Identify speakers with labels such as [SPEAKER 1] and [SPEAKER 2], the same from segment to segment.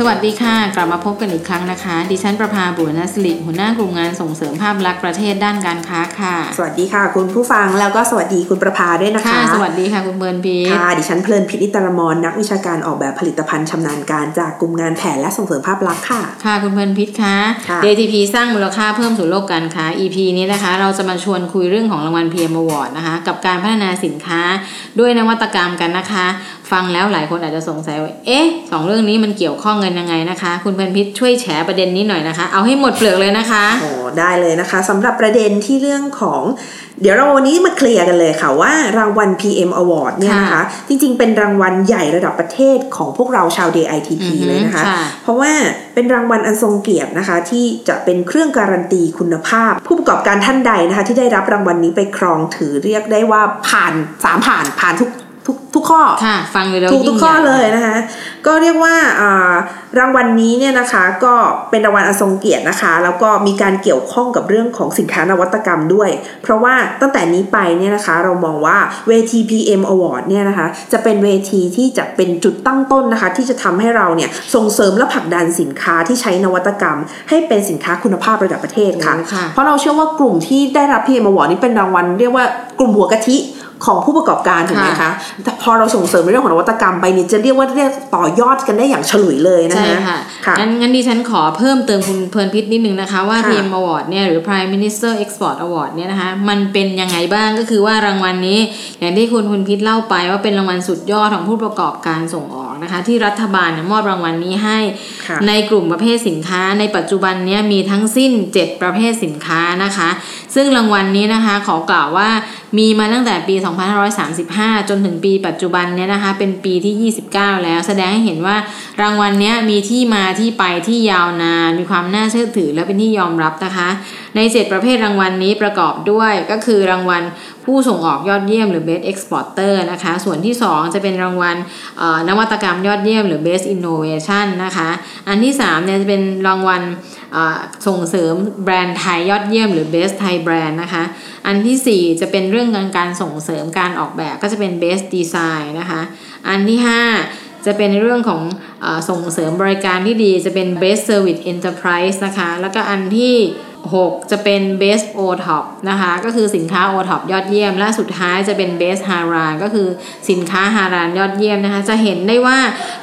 [SPEAKER 1] สวัสดีค่ะ กลับมาพบกันอีกครั้งนะคะ ดิฉันประภาบุรณสิริหัวหน้ากลุ่มงานส่งเสริมภาพลักษณ์ประเทศด้านการค้าค่ะ
[SPEAKER 2] สวัสดีค่ะ คุณผู้ฟังแล้วก็สวัสดีคุณประภาด้วยนะคะ
[SPEAKER 1] ค่ะสวัสดีค่ะคุณเบิร์นพีท
[SPEAKER 2] ค่ะดิฉันเพลินพินิตรมรนักวิชาการออกแบบผลิตภัณฑ์ชำนาญการจากกลุ่มงานแผนและส่งเสริมภาพลักษณ์ค่ะ
[SPEAKER 1] ค่ะคุณเพลินพิษคะ
[SPEAKER 2] ค่ะ
[SPEAKER 1] DTP สร้างมูลค่าเพิ่มสู่โลกการค้า EP นี้นะคะ เราจะมาชวนคุยเรื่องของรางวัล PM Award นะคะ กับการพัฒนาสินค้าด้วยนวัตกรรมกันนะคะ ฟังแล้วหลายคนอาจจะสงสัยว่า เอ๊ะสองเรื่องนี้มันเกี่ยวข้องกันยังไงนะคะ คุณเพลินพิษช่วยแฉประเด็นนี้หน่อยนะคะ เอาให้หมดเปลือกเลยนะคะ
[SPEAKER 2] โอ้ได้เลยนะคะสำหรับประเด็นที่เรื่องของ เดี๋ยวเราวันนี้มาเคลียร์กันเลยค่ะว่ารางวัล PM Award เนี่ยนะคะ
[SPEAKER 1] ค่ะ
[SPEAKER 2] จริงๆ เป็นรางวัลใหญ่ระดับประเทศของพวกเราชาว DITP
[SPEAKER 1] อือฮึ
[SPEAKER 2] เลยนะคะ
[SPEAKER 1] ค่ะ
[SPEAKER 2] เพราะว่าเป็นรางวัลอันทรงเกียรตินะคะ ที่จะเป็นเครื่องการันตีคุณภาพ ผู้ประกอบการท่านใดนะคะ ที่ได้รับรางวัลนี้ไปครองถือเรียกได้ว่าผ่านสามผ่านผ่านทุก ทุกทุกข้อ
[SPEAKER 1] ค่ะฟังเลยแล้ว
[SPEAKER 2] ถูกทุ
[SPEAKER 1] ยิ่
[SPEAKER 2] ก
[SPEAKER 1] ง
[SPEAKER 2] ข้อ
[SPEAKER 1] ใหญ่
[SPEAKER 2] เลยนะคะ ก็เรียกว่าอ่ารางวัลนี้เนี่ยนะคะ ก็เป็นรางวัลอันทรงเกียรตินะคะ แล้วก็มีการเกี่ยวข้องกับเรื่องของสินค้านวัตกรรมด้วย เพราะว่าตั้งแต่นี้ไปเนี่ยนะคะ เรามองว่าเวที PM Award เนี่ยนะคะ จะเป็นเวทีที่จะเป็นจุดตั้งต้นนะคะ ที่จะทำให้เราเนี่ยส่งเสริมและผลักดันสินค้าที่ใช้นวัตกรรม ให้เป็นสินค้าคุณภาพระดับประเทศค่ะ
[SPEAKER 1] โอ้ค่ะ
[SPEAKER 2] เพราะเราเชื่อว่ากลุ่มที่ได้รับ PM Award นี่เป็นรางวัลเรียกว่ากลุ่มหัวกะทิ ของผู้ประกอบการถูกไหมคะแต่พอเราส่งเสริมในเรื่องของนวัตกรรมไปเนี่ยจะเรียกว่าเรียกต่อยอดกันได้อย่างฉลุยเลยนะ
[SPEAKER 1] ใช่
[SPEAKER 2] คะ
[SPEAKER 1] ค่ะ
[SPEAKER 2] ค่ะ
[SPEAKER 1] งั้นงั้นดิฉันขอเพิ่มเติมคุณเพลินพิษนิดนึงนะคะว่า
[SPEAKER 2] ค่ะ
[SPEAKER 1] PM Award เนี่ยหรือ Prime Minister Export Award เนี่ยนะคะมันเป็นยังไงบ้างก็คือว่ารางวัลนี้ อย่างที่คุณคุณพิษเล่าไปว่าเป็นรางวัลสุดยอดของผู้ประกอบการส่งออกนะคะ ที่รัฐบาลเนี่ยมอบรางวัลนี้ให้
[SPEAKER 2] ค่ะ
[SPEAKER 1] ในกลุ่มประเภทสินค้า ในปัจจุบันเนี้ยมีทั้งสิ้น 7 ประเภทสินค้านะคะซึ่งรางวัลนี้นะคะขอกล่าวว่ามีมาตั้งแต่ปี 2535 จนถึงปีปัจจุบันเนี่ยนะคะเป็นปีที่ 29 แล้ว แสดงให้เห็นว่ารางวัลเนี้ยมีที่มาที่ไปที่ยาวนาน มีความน่าเชื่อถือและเป็นที่ยอมรับนะคะ ใน7ประเภทรางวัลนี้ประกอบด้วยก็คือรางวัลผู้ส่งออกยอดเยี่ยมหรือ Best Exporter นะคะ ส่วนที่ 2 จะเป็นรางวัลนวัตกรรมยอดเยี่ยมหรือ Best Innovation นะคะ อันที่3เนี่ยจะเป็นรางวัลส่งเสริมแบรนด์ไทยยอดเยี่ยมหรือ Best Thai แบรนด์นะคะ อันทีสี่4 จะเป็นเรื่องการการส่งเสริมการออกแบบก็จะเป็น Best Design นะคะ อันที่ 5 จะเป็นเรื่องของออส่งเสริมบริการที่ดีจะเป็น Best Service Enterprise นะคะ แล้วก็อันที่ 6 จะเป็น Best O-Top นะคะ ก็คือสินค้า O-Top ยอดเยี่ยม และสุดท้ายจะเป็น Best Haran ก็คือสินค้าฮารานยอดเยี่ยมนะคะ จะเห็นได้ว่า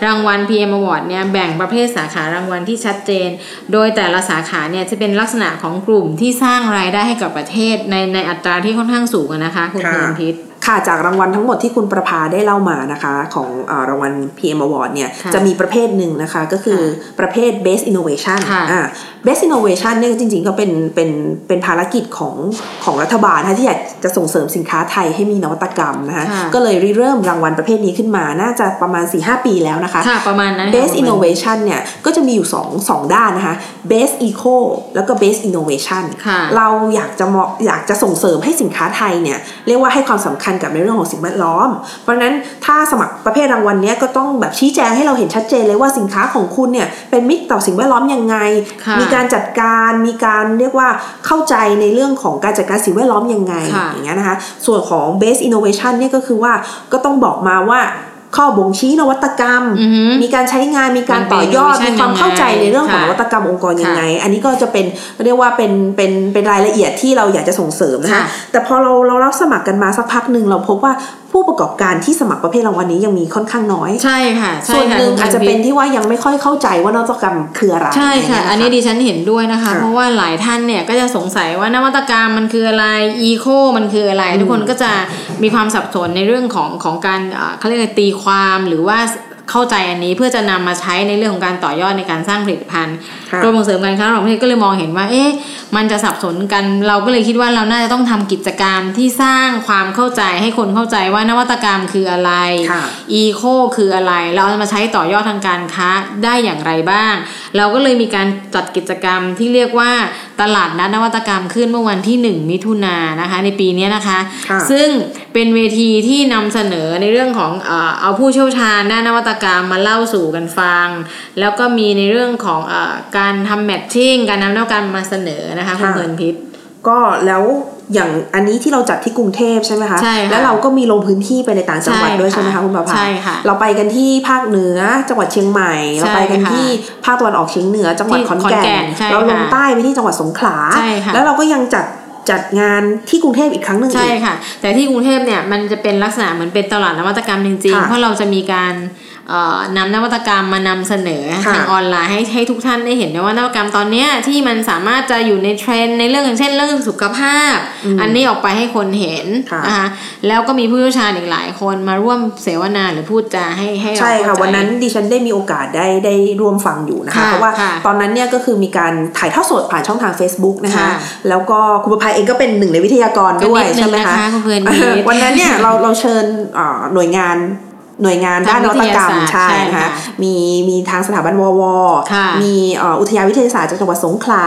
[SPEAKER 1] รางวัล PM Award เนี่ยแบ่งประเภทสาขารางวัลที่ชัดเจน โดยแต่ละสาขาเนี่ยจะเป็นลักษณะของกลุ่มที่สร้างรายได้ให้กับประเทศในในอัตราที่ค่อนข้างสูงอะนะคะคุณ
[SPEAKER 2] ค่ะ
[SPEAKER 1] เพลินพิษ
[SPEAKER 2] ค่ะจากรางวัลทั้งหมดที่คุณประภาได้เล่ามานะคะ ของเออรางวัล PM Award เนี่ย
[SPEAKER 1] ค่ะ
[SPEAKER 2] จะมีประเภทหนึ่งนะคะ ก็คือประเภท Best Innovation
[SPEAKER 1] ค่ะ
[SPEAKER 2] อ่า Best Innovation เนี่ยจริงๆ ก็เป็นเป็นเป็นภารกิจของของรัฐบาลนะคะที่อยากจะส่งเสริมสินค้าไทยให้มีนวัตกรรมนะคะ
[SPEAKER 1] ค่ะ
[SPEAKER 2] ก็เลยริเริ่มรางวัลประเภทนี้ขึ้นมาน่าจะประมาณ 4-5 ปีแล้วนะคะ
[SPEAKER 1] ค่ะประมาณนั้นค่ะ
[SPEAKER 2] Best
[SPEAKER 1] คุณเพลิน
[SPEAKER 2] Innovation เนี่ยก็จะมีอยู่2 2ด้านนะคะ Best Eco แล้วก็ Best Innovation
[SPEAKER 1] ค่ะ
[SPEAKER 2] เราอยากจะเหมาะอยากจะส่งเสริมให้สินค้าไทยเนี่ยเรียกว่าให้ความสำคัญกับในเรื่องของสิ่งแวดล้อม เพราะฉะนั้นถ้าสมัครประเภทรางวัลเนี้ยก็ต้องแบบชี้แจงให้เราเห็นชัดเจนเลยว่าสินค้าของคุณเนี่ยเป็นมิตรต่อสิ่งแวดล้อมยังไง
[SPEAKER 1] ค่ะ
[SPEAKER 2] มีการจัดการมีการเรียกว่าเข้าใจในเรื่องของการจัดการสิ่งแวดล้อมยังไง
[SPEAKER 1] ค่ะ
[SPEAKER 2] อย่างเงี้ยนะคะส่วนของ Best Innovation เนี่ยก็คือว่าก็ต้องบอกมาว่า ข้อบ่งชี้นวัตกรรม
[SPEAKER 1] อือฮึ
[SPEAKER 2] มีการใช้งานมีการ
[SPEAKER 1] มันเป็น
[SPEAKER 2] ต่อยอด
[SPEAKER 1] innovation
[SPEAKER 2] มีความเข้าใจในเรื่องของ
[SPEAKER 1] ยัง
[SPEAKER 2] น
[SPEAKER 1] ไง
[SPEAKER 2] วัตกรรมองค์กรยัง
[SPEAKER 1] ค่ะ
[SPEAKER 2] ไง อันนี้ก็จะเป็นเรียกว่าเป็นเป็นเป็นรายละเอียดที่เราอยากจะส่งเสริมนะคะ
[SPEAKER 1] ค่ะ
[SPEAKER 2] แต่พอเราเรารับสมัครกันมาสักพักหนึ่งเราพบว่า ผู้ประกอบการที่สมัครประเภทรางวัลนี้ยังมีค่อนข้างน้อย
[SPEAKER 1] ใช่ค่ะใช่
[SPEAKER 2] ส่วน
[SPEAKER 1] ค่ะ
[SPEAKER 2] หนึ่ง
[SPEAKER 1] คุณพลิ
[SPEAKER 2] อาจจะเป็นที่ว่ายังไม่ค่อยเข้าใจว่านวัตกรรมคืออะไร
[SPEAKER 1] ใช่ค่ะ
[SPEAKER 2] ไร
[SPEAKER 1] อัน
[SPEAKER 2] เงี้ย
[SPEAKER 1] นี้ดิฉันเห็นด้วยนะคะ
[SPEAKER 2] ค่ะ
[SPEAKER 1] เพราะว่าหลายท่านเนี่ยก็จะสงสัยว่านวัตกรรมมันคืออะไรอีโคมันคืออะไร ทุกคนก็จะมีความสับสนในเรื่องของของการเอ่อเขาเรียกอะไรตีความหรือว่าเข้าใจอันนี้เพื่อจะนำมาใช้ในเรื่องของการต่อยอดในการสร้างผลิตภัณฑ์
[SPEAKER 2] ค่ะ
[SPEAKER 1] กรมส่งเสริมการค้าระหว่างประเทศก็เลยมองเห็นว่า เอ๊ะมันจะสับสนกัน เราก็เลยคิดว่าเราน่าจะต้องทำกิจกรรมที่สร้างความเข้าใจให้คนเข้าใจว่านวัตกรรมคืออะไร
[SPEAKER 2] ค่ะ
[SPEAKER 1] อีโคคืออะไร เราเอามาใช้ต่อยอดทางการค้าได้อย่างไรบ้าง เราก็เลยมีการจัดกิจกรรมที่เรียกว่าตลาดนัดนวัตกรรมขึ้นเมื่อวันที่ 1 มิถุนายนนะคะ ในปีนี้นะคะ
[SPEAKER 2] ค่ะ
[SPEAKER 1] ซึ่งเป็นเวทีที่นำเสนอในเรื่องของเออเอาผู้เชี่ยวชาญด้านนวัตกรรมมาเล่าสู่กันฟัง แล้วก็มีในเรื่องของเออการทำแมทชิ่งการนำนวัตกรรมมาเสนอนะคะคุณ
[SPEAKER 2] ค่ะ
[SPEAKER 1] เพลินพิษ
[SPEAKER 2] ก็แล้วอย่างอันนี้ที่เราจัดที่กรุงเทพใช่ไหมคะ
[SPEAKER 1] ใช่ค่ะ
[SPEAKER 2] แล้วเราก็มีลงพื้นที่ไปในต่างจังหวัด
[SPEAKER 1] ใช่
[SPEAKER 2] ด้วยใช่ไหม
[SPEAKER 1] ค่ะ
[SPEAKER 2] คะคุณประภา
[SPEAKER 1] ใช่ค่ะ
[SPEAKER 2] เราไปกันที่ภาคเหนือจังหวัดเชียงใหม่ เราไปกัน
[SPEAKER 1] ใช่ค่ะ
[SPEAKER 2] ที่ภาคตะวันออกเฉียงเหนือ จังหวัด
[SPEAKER 1] ที่
[SPEAKER 2] ขอน
[SPEAKER 1] ขอนแก่
[SPEAKER 2] แก่
[SPEAKER 1] น
[SPEAKER 2] น
[SPEAKER 1] ใช่
[SPEAKER 2] เราลง
[SPEAKER 1] ค่ะ
[SPEAKER 2] ใต้ไปที่จังหวัดสงขลา
[SPEAKER 1] ใช่ค่ะ
[SPEAKER 2] แล้วเราก็ยังจัดจัดงานที่กรุงเทพอีกครั้งหนึ่ง
[SPEAKER 1] ใช่
[SPEAKER 2] อีก
[SPEAKER 1] ค่ะ แต่ที่กรุงเทพเนี่ยมันจะเป็นลักษณะเหมือนเป็นตลาดนวัตกรรมจริงๆ
[SPEAKER 2] ค่ะ
[SPEAKER 1] เพราะเราจะมีการเอ่อ นำนวัตกรรมมานำเสนอ
[SPEAKER 2] ค่ะ
[SPEAKER 1] ทางออนไลน์ให้ให้ทุกท่านได้เห็นนะว่านวัตกรรมตอนเนี้ยที่มันสามารถจะอยู่ในเทรนด์ในเรื่องอย่างเช่นเรื่องสุขภาพ อันนี้ออกไปให้คนเห็น
[SPEAKER 2] ค่ะ
[SPEAKER 1] นะคะแล้วก็มีผู้เชี่ยวชาญอีกหลายคนมาร่วมเสวนาหรือพูดจาให้ให้เรา
[SPEAKER 2] ใช่ค่ะ
[SPEAKER 1] เข้าใจ
[SPEAKER 2] วันนั้นดิฉันได้มีโอกาสได้ได้ร่วมฟังอยู่นะคะ
[SPEAKER 1] ค่ะ
[SPEAKER 2] เพราะว่า
[SPEAKER 1] ค่ะ
[SPEAKER 2] ตอนนั้นเนี่ยก็คือมีการถ่ายทอดสดผ่านช่องทาง Facebook นะคะ
[SPEAKER 1] ค่ะ
[SPEAKER 2] แล้วก็คุณประภาเองก็เป็นหนึ่งในวิทยากรด้วย
[SPEAKER 1] ก็นิดนึง
[SPEAKER 2] ใช่ไหมคะ
[SPEAKER 1] นะคะคุณเพลินพิษ
[SPEAKER 2] วันนั้นเนี่ยเราเราเชิญเอ่อหน่วยงาน หน่วยงานด้านนวัตกรรม
[SPEAKER 1] ทางวิทยาศาสตร์
[SPEAKER 2] ใช่
[SPEAKER 1] ใช่
[SPEAKER 2] นะคะ
[SPEAKER 1] ค่ะ
[SPEAKER 2] มีมีทางสถาบันวว
[SPEAKER 1] ค่ะ
[SPEAKER 2] มีเอ่ออุทยานวิทยาศาสตร์จากจังหวัดสงขลา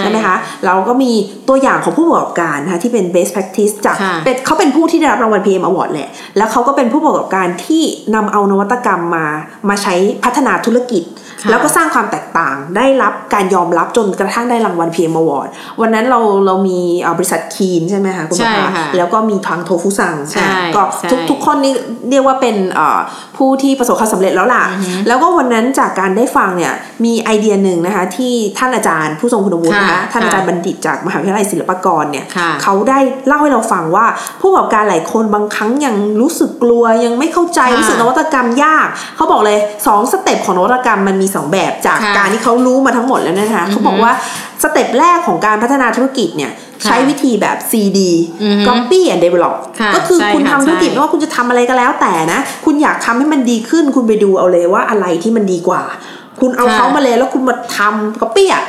[SPEAKER 1] ใช่
[SPEAKER 2] ไหมคะเราก็มีตัวอย่างของผู้ประกอบการนะคะที่เป็น best practice จาก
[SPEAKER 1] ค่ะ
[SPEAKER 2] เป็นเขาเป็นผู้ที่ได้รับรางวัล PM Award แหละ แล้วเขาก็เป็นผู้ประกอบการที่นำเอานวัตกรรมมามาใช้พัฒนาธุรกิจ
[SPEAKER 1] ค่ะ
[SPEAKER 2] แล้วก็สร้างความแตกต่างได้รับการยอมรับจนกระทั่งได้รางวัล PM Award วันนั้นเราเรามีเอ่อบริษัทคีนใช่ไหมคะคุณ
[SPEAKER 1] ใช่
[SPEAKER 2] ประภา
[SPEAKER 1] ค่ะ
[SPEAKER 2] แล้วก็มีทางโทฟุซัง
[SPEAKER 1] ใช่
[SPEAKER 2] อะก็ทุก
[SPEAKER 1] ใช่
[SPEAKER 2] ทุกคนนี่เรียกว่าเป็นเอ่อผู้ที่ประสบความสำเร็จแล้วล่ะ แล้วก็วันนั้นจากการได้ฟังเนี่ยมีไอเดียหนึ่งนะคะที่ท่านอาจารย์ผู้ทรงคุณวุฒินะคะ
[SPEAKER 1] ค่ะ
[SPEAKER 2] ท่านอาจารย์บัณฑิตจากมหาวิทยาลัยศิลปากรเนี่ย
[SPEAKER 1] ค่ะ
[SPEAKER 2] เขาได้เล่าให้เราฟังว่าผู้ประกอบการหลายคนบางครั้งยังรู้สึกกลัวยังไม่เข้าใจ
[SPEAKER 1] ค่ะ
[SPEAKER 2] รู้สึกนวัตกรรมยาก เขาบอกเลยสอง step ของนวัตกรรมมันมีสองแบบจาก
[SPEAKER 1] ค่ะ
[SPEAKER 2] การที่เขารู้มาทั้งหมดแล้วนะคะเขาบอกว่า step แรกของการพัฒนาธุรกิจเนี่ย
[SPEAKER 1] ค่ะ
[SPEAKER 2] ใช้วิธีแบบ CD
[SPEAKER 1] อือฮึ
[SPEAKER 2] Copy and Develop
[SPEAKER 1] ค่ะ
[SPEAKER 2] ก็คือ
[SPEAKER 1] ใช่
[SPEAKER 2] คุณ
[SPEAKER 1] ค่ะ
[SPEAKER 2] ทำธุรกิจ
[SPEAKER 1] ใช่
[SPEAKER 2] ไม่ว่าคุณจะทำอะไรก็แล้วแต่นะ คุณอยากทำให้มันดีขึ้น คุณไปดูเอาเลยว่าอะไรที่มันดีกว่า คุณเอา
[SPEAKER 1] ค่ะ
[SPEAKER 2] เขามาเลยแล้วคุณมาทำ Copy อะ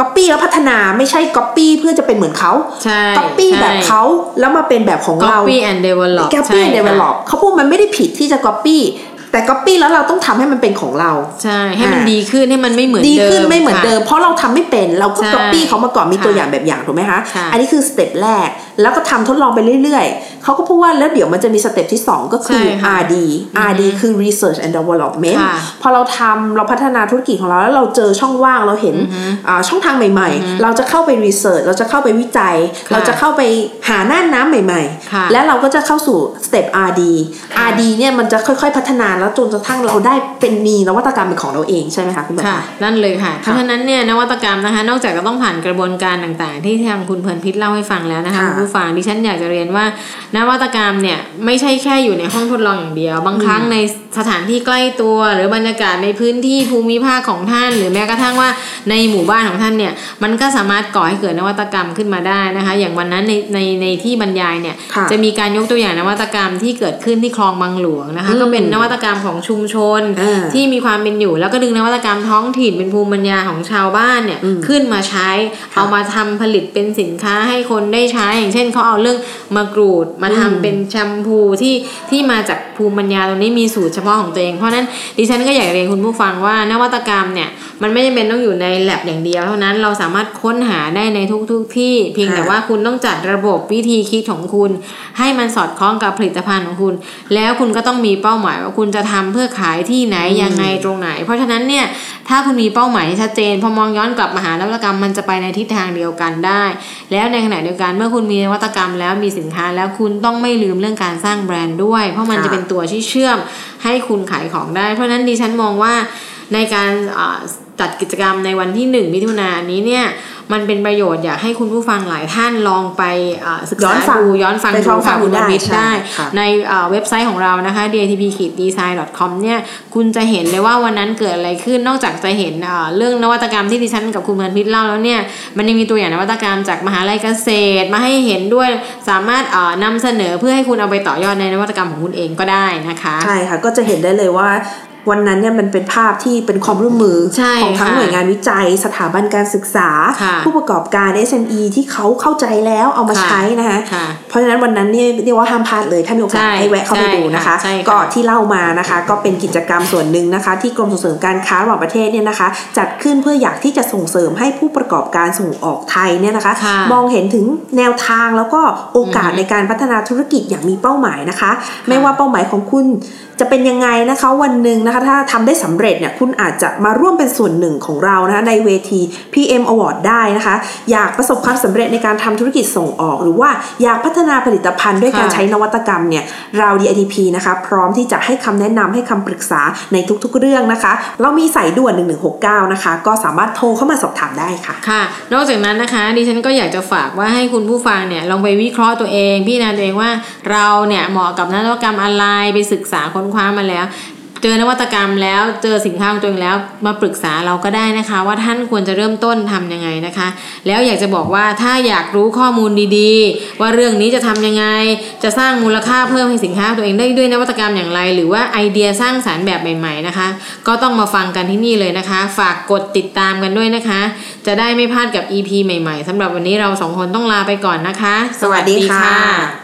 [SPEAKER 2] Copy แล้วพัฒนาไม่ใช่ Copy เพื่อจะเป็นเหมือนเขา
[SPEAKER 1] ใช่
[SPEAKER 2] Copy
[SPEAKER 1] ใช่
[SPEAKER 2] แบบเขาแล้วมาเป็นแบบของเรา
[SPEAKER 1] copy and develop
[SPEAKER 2] copy
[SPEAKER 1] ใช่ค่ะ
[SPEAKER 2] develop เขาพูดมันไม่ได้ผิดที่จะก๊อปปี้ แต่ก๊อปปี้แล้วเราต้องทำให้มันเป็นของเรา
[SPEAKER 1] ใช่ ให้มัน
[SPEAKER 2] อ่า
[SPEAKER 1] ดีขึ้นให้มันไม่เหมือน
[SPEAKER 2] ดี
[SPEAKER 1] เดิม
[SPEAKER 2] ขึ้นไม่เหมือน
[SPEAKER 1] ค่ะ
[SPEAKER 2] เดิม เพราะเราทำไม่เป็นเราก็
[SPEAKER 1] ใช่
[SPEAKER 2] ก๊อปปี้เขามาก่อนมี
[SPEAKER 1] ค่ะ
[SPEAKER 2] ตัวอย่างแบบอย่างถูกไหมคะ
[SPEAKER 1] ค่ะ
[SPEAKER 2] อันนี้คือ step แรกแล้วก็ทำทดลองไปเรื่อยๆเขาก็พูดว่าแล้วเดี๋ยวมันจะมี step ที่ 2 ก็คือ
[SPEAKER 1] ใช่ค่ะ
[SPEAKER 2] RD RD คือ Research and Development
[SPEAKER 1] ค่ะ
[SPEAKER 2] พอเราทำเราพัฒนาธุรกิจของเราแล้วเราเจอช่องว่างเราเห็นอ่าช่องทางใหม่ๆ เราจะเข้าไป Research เราจะเข้าไปวิจัย
[SPEAKER 1] ค่ะ
[SPEAKER 2] เราจะเข้าไปหาน่านน้ำใหม่
[SPEAKER 1] ค่ะ
[SPEAKER 2] ๆและเราก็จะเข้าสู่สเต็ป RD
[SPEAKER 1] ค่ะ
[SPEAKER 2] RD เนี่ยมันจะค่อยๆ พัฒนาแล้วจนกระทั่งเราได้เป็นมีนวัตกรรมเป็นของเราเองใช่ไหมคะคุณแบบ
[SPEAKER 1] ค่ะนั่นเลยค่ะ เพราะฉะนั้นเนี่ยนวัตกรรมนะคะ นอกจากจะต้องผ่านกระบวนการต่างๆ ที่ทางคุณเพลินพิษเล่าให้ฟังแล้วนะคะ
[SPEAKER 2] ค่ะ
[SPEAKER 1] คุณผู้ฟังดิฉันอยากจะเรียนว่า นวัตกรรมเนี่ยไม่ใช่แค่อยู่ในห้องทดลองอย่างเดียว บางครั้งในสถานที่ใกล้ตัว หรือบรรยากาศในพื้นที่ภูมิภาคของท่าน หรือแม้กระทั่งว่าในหมู่บ้านของท่านเนี่ยมันก็สามารถก่อให้เกิดนวัตกรรมขึ้นมาได้นะคะ อย่างวันนั้นในในในที่บรรยายเนี่ย
[SPEAKER 2] ค่ะ
[SPEAKER 1] จะมีการยกตัวอย่างนวัตกรรมที่เกิดขึ้นที่คลองบางหลวงนะคะ
[SPEAKER 2] อืม
[SPEAKER 1] ก็เป็นนวัตกรรมของชุมชน
[SPEAKER 2] อ่า
[SPEAKER 1] ที่มีความเป็นอยู่ แล้วก็ดึงนวัตกรรมท้องถิ่นเป็นภูมิปัญญาของชาวบ้านเนี่ย
[SPEAKER 2] อืม
[SPEAKER 1] ขึ้นมาใช้
[SPEAKER 2] ค่ะ
[SPEAKER 1] เอามาทำผลิตเป็นสินค้าให้คนได้ใช้ อย่างเช่นเขาเอาเรื่องมะกรูดมาทำ
[SPEAKER 2] อืม
[SPEAKER 1] เป็นแชมพูที่ที่มาจากภูมิปัญญาตรงนี้มีสูตรเฉพาะของตัวเอง เพราะฉะนั้นดิฉันก็อยากเรียนคุณผู้ฟังว่านวัตกรรมเนี่ยมันไม่จำเป็นต้องอยู่ในแลบอย่างเดียว เท่านั้นเราสามารถค้นหาได้ในทุกๆที่เพียงแต่
[SPEAKER 2] ค่ะ
[SPEAKER 1] ว่าคุณต้องจัดระบบวิธีคิดของคุณ ให้มันสอดคล้องกับผลิตภัณฑ์ของคุณ แล้วคุณก็ต้องมีเป้าหมายว่าคุณจะทำเพื่อขายที่ไหนยังไงตรงไหน เพราะฉะนั้นเนี่ยถ้าคุณมีเป้าหมายที่ชัดเจน พอมองย้อนกลับมาหานวัตกรรมมันจะไปในทิศทางเดียวกันได้ แล้วในขณะเดียวกันเมื่อคุณมีนวัตกรรมแล้วมีสินค้า แล้วคุณต้องไม่ลืมเรื่องการสร้างแบรนด์ด้วย เพราะมัน
[SPEAKER 2] ค่ะ
[SPEAKER 1] จะเป็นตัวที่เชื่อมให้คุณขายของได้ เพราะฉะนั้นดิฉันมองว่าในการอ่าจัดกิจกรรมในวันที่ 1 มิถุนายนนี้เนี่ย มันเป็นประโยชน์อยากให้คุณผู้ฟังหลายท่านลองไปอ่าศึก
[SPEAKER 2] ย้อ
[SPEAKER 1] ษาน
[SPEAKER 2] ฟัง
[SPEAKER 1] ดูย้อนฟัง
[SPEAKER 2] ไป
[SPEAKER 1] ดู
[SPEAKER 2] ลองฟั
[SPEAKER 1] ค่ะ
[SPEAKER 2] ง
[SPEAKER 1] คุณ
[SPEAKER 2] ดู
[SPEAKER 1] ว
[SPEAKER 2] ได้
[SPEAKER 1] วิทย์
[SPEAKER 2] ใช่
[SPEAKER 1] ได้
[SPEAKER 2] ค่ะ
[SPEAKER 1] ในอ่าเว็บไซต์ของเรานะคะ datp-design.com เนี่ยคุณจะเห็นเลยว่าวันนั้นเกิดอะไรขึ้นนอกจากจะเห็นอ่าเรื่องนวัตกรรมที่ดิฉันกับคุณเมือนพิษเล่าแล้วเนี่ยมันยังมีตัวอย่างนวัตกรรมจากมหาลัยเกษตรมาให้เห็นด้วยสามารถอ่านำเสนอเพื่อให้คุณเอาไปต่อยอดในนวัตกรรมของคุณเองก็ได้นะคะ
[SPEAKER 2] ใช่ค่ะก็จะเห็นได้เลยว่า วันนั้นเนี่ยมันเป็นภาพที่เป็นความร่วมมือ
[SPEAKER 1] ใช่
[SPEAKER 2] ของทั้ง
[SPEAKER 1] ค่ะ
[SPEAKER 2] หน่วยงานวิจัย สถาบันการศึกษา
[SPEAKER 1] ค่ะ
[SPEAKER 2] ผู้ประกอบการ SME ที่เขาเข้าใจแล้วเอามา
[SPEAKER 1] ค่ะ
[SPEAKER 2] ใช้นะคะ
[SPEAKER 1] ค่ะ
[SPEAKER 2] เพราะฉะนั้นวันนั้นเนี่ยเรียกว่าห้ามพลาดเลยถ้ามีโอกาส
[SPEAKER 1] ใช่
[SPEAKER 2] ให้แวะเข้าไป
[SPEAKER 1] ใช่
[SPEAKER 2] ดูนะคะ
[SPEAKER 1] ค่ะใช่ค่ะ
[SPEAKER 2] ก็ที่เล่ามานะคะ ก็เป็นกิจกรรมส่วนหนึ่งนะคะ ที่กรมส่งเสริมการค้าระหว่างประเทศเนี่ยนะคะ จัดขึ้นเพื่ออยากที่จะส่งเสริมให้ผู้ประกอบการส่งออกไทยเนี่ยนะคะ
[SPEAKER 1] ค่ะ
[SPEAKER 2] มองเห็นถึงแนวทางแล้วก็โอกาส
[SPEAKER 1] อือฮึ
[SPEAKER 2] ในการพัฒนาธุรกิจอย่างมีเป้าหมายนะคะ ไม่ว่าเป้าหมายของคุณจะเป็นยังไงนะคะวันหนึ่งนะคะถ้าทำได้สำเร็จเนี่ยคุณอาจจะมาร่วมเป็นส่วนหนึ่งของเรานะคะในเวที PM Award ได้นะคะ อยากประสบความสำเร็จในการทำธุรกิจส่งออก หรือว่าอยากพัฒนาผลิตภัณฑ์ด้วยการ
[SPEAKER 1] ค่ะ
[SPEAKER 2] ใช้นวัตกรรมเนี่ยเรา DITP นะคะพร้อมที่จะให้คำแนะนำให้คำปรึกษาในทุกๆเรื่องนะคะ เรามีสายด่วน 1169 นะคะ ก็สามารถโทรเข้ามาสอบถามได้ค่ะ
[SPEAKER 1] ค่ะ นอกจากนั้นนะคะดิฉันก็อยากจะฝากว่าให้คุณผู้ฟังเนี่ยลองไปวิเคราะห์ตัวเองพี่นาตัวเองว่าเราเนี่ยเหมาะกับนวัตกรรมอะไรไปศึกษาค้นคว้ามาแล้ว เจอนวัตกรรมแล้วเจอสินค้าของตัวเองแล้วมาปรึกษาเราก็ได้นะคะ ว่าท่านควรจะเริ่มต้นทำยังไงนะคะ แล้วอยากจะบอกว่าถ้าอยากรู้ข้อมูลดีๆ ว่าเรื่องนี้จะทำยังไง จะสร้างมูลค่าเพิ่มให้สินค้าตัวเองได้ด้วยนวัตกรรมอย่างไร หรือว่าไอเดียสร้างสารรค์แบบใหม่ๆนะคะ ก็ต้องมาฟังกันที่นี่เลยนะคะ ฝากกดติดตามกันด้วยนะคะ จะได้ไม่พลาดกับ EP ใหม่ๆสำหรับวันนี้เราสองคนต้องลาไปก่อนนะคะ
[SPEAKER 2] สวัสดีค่ะ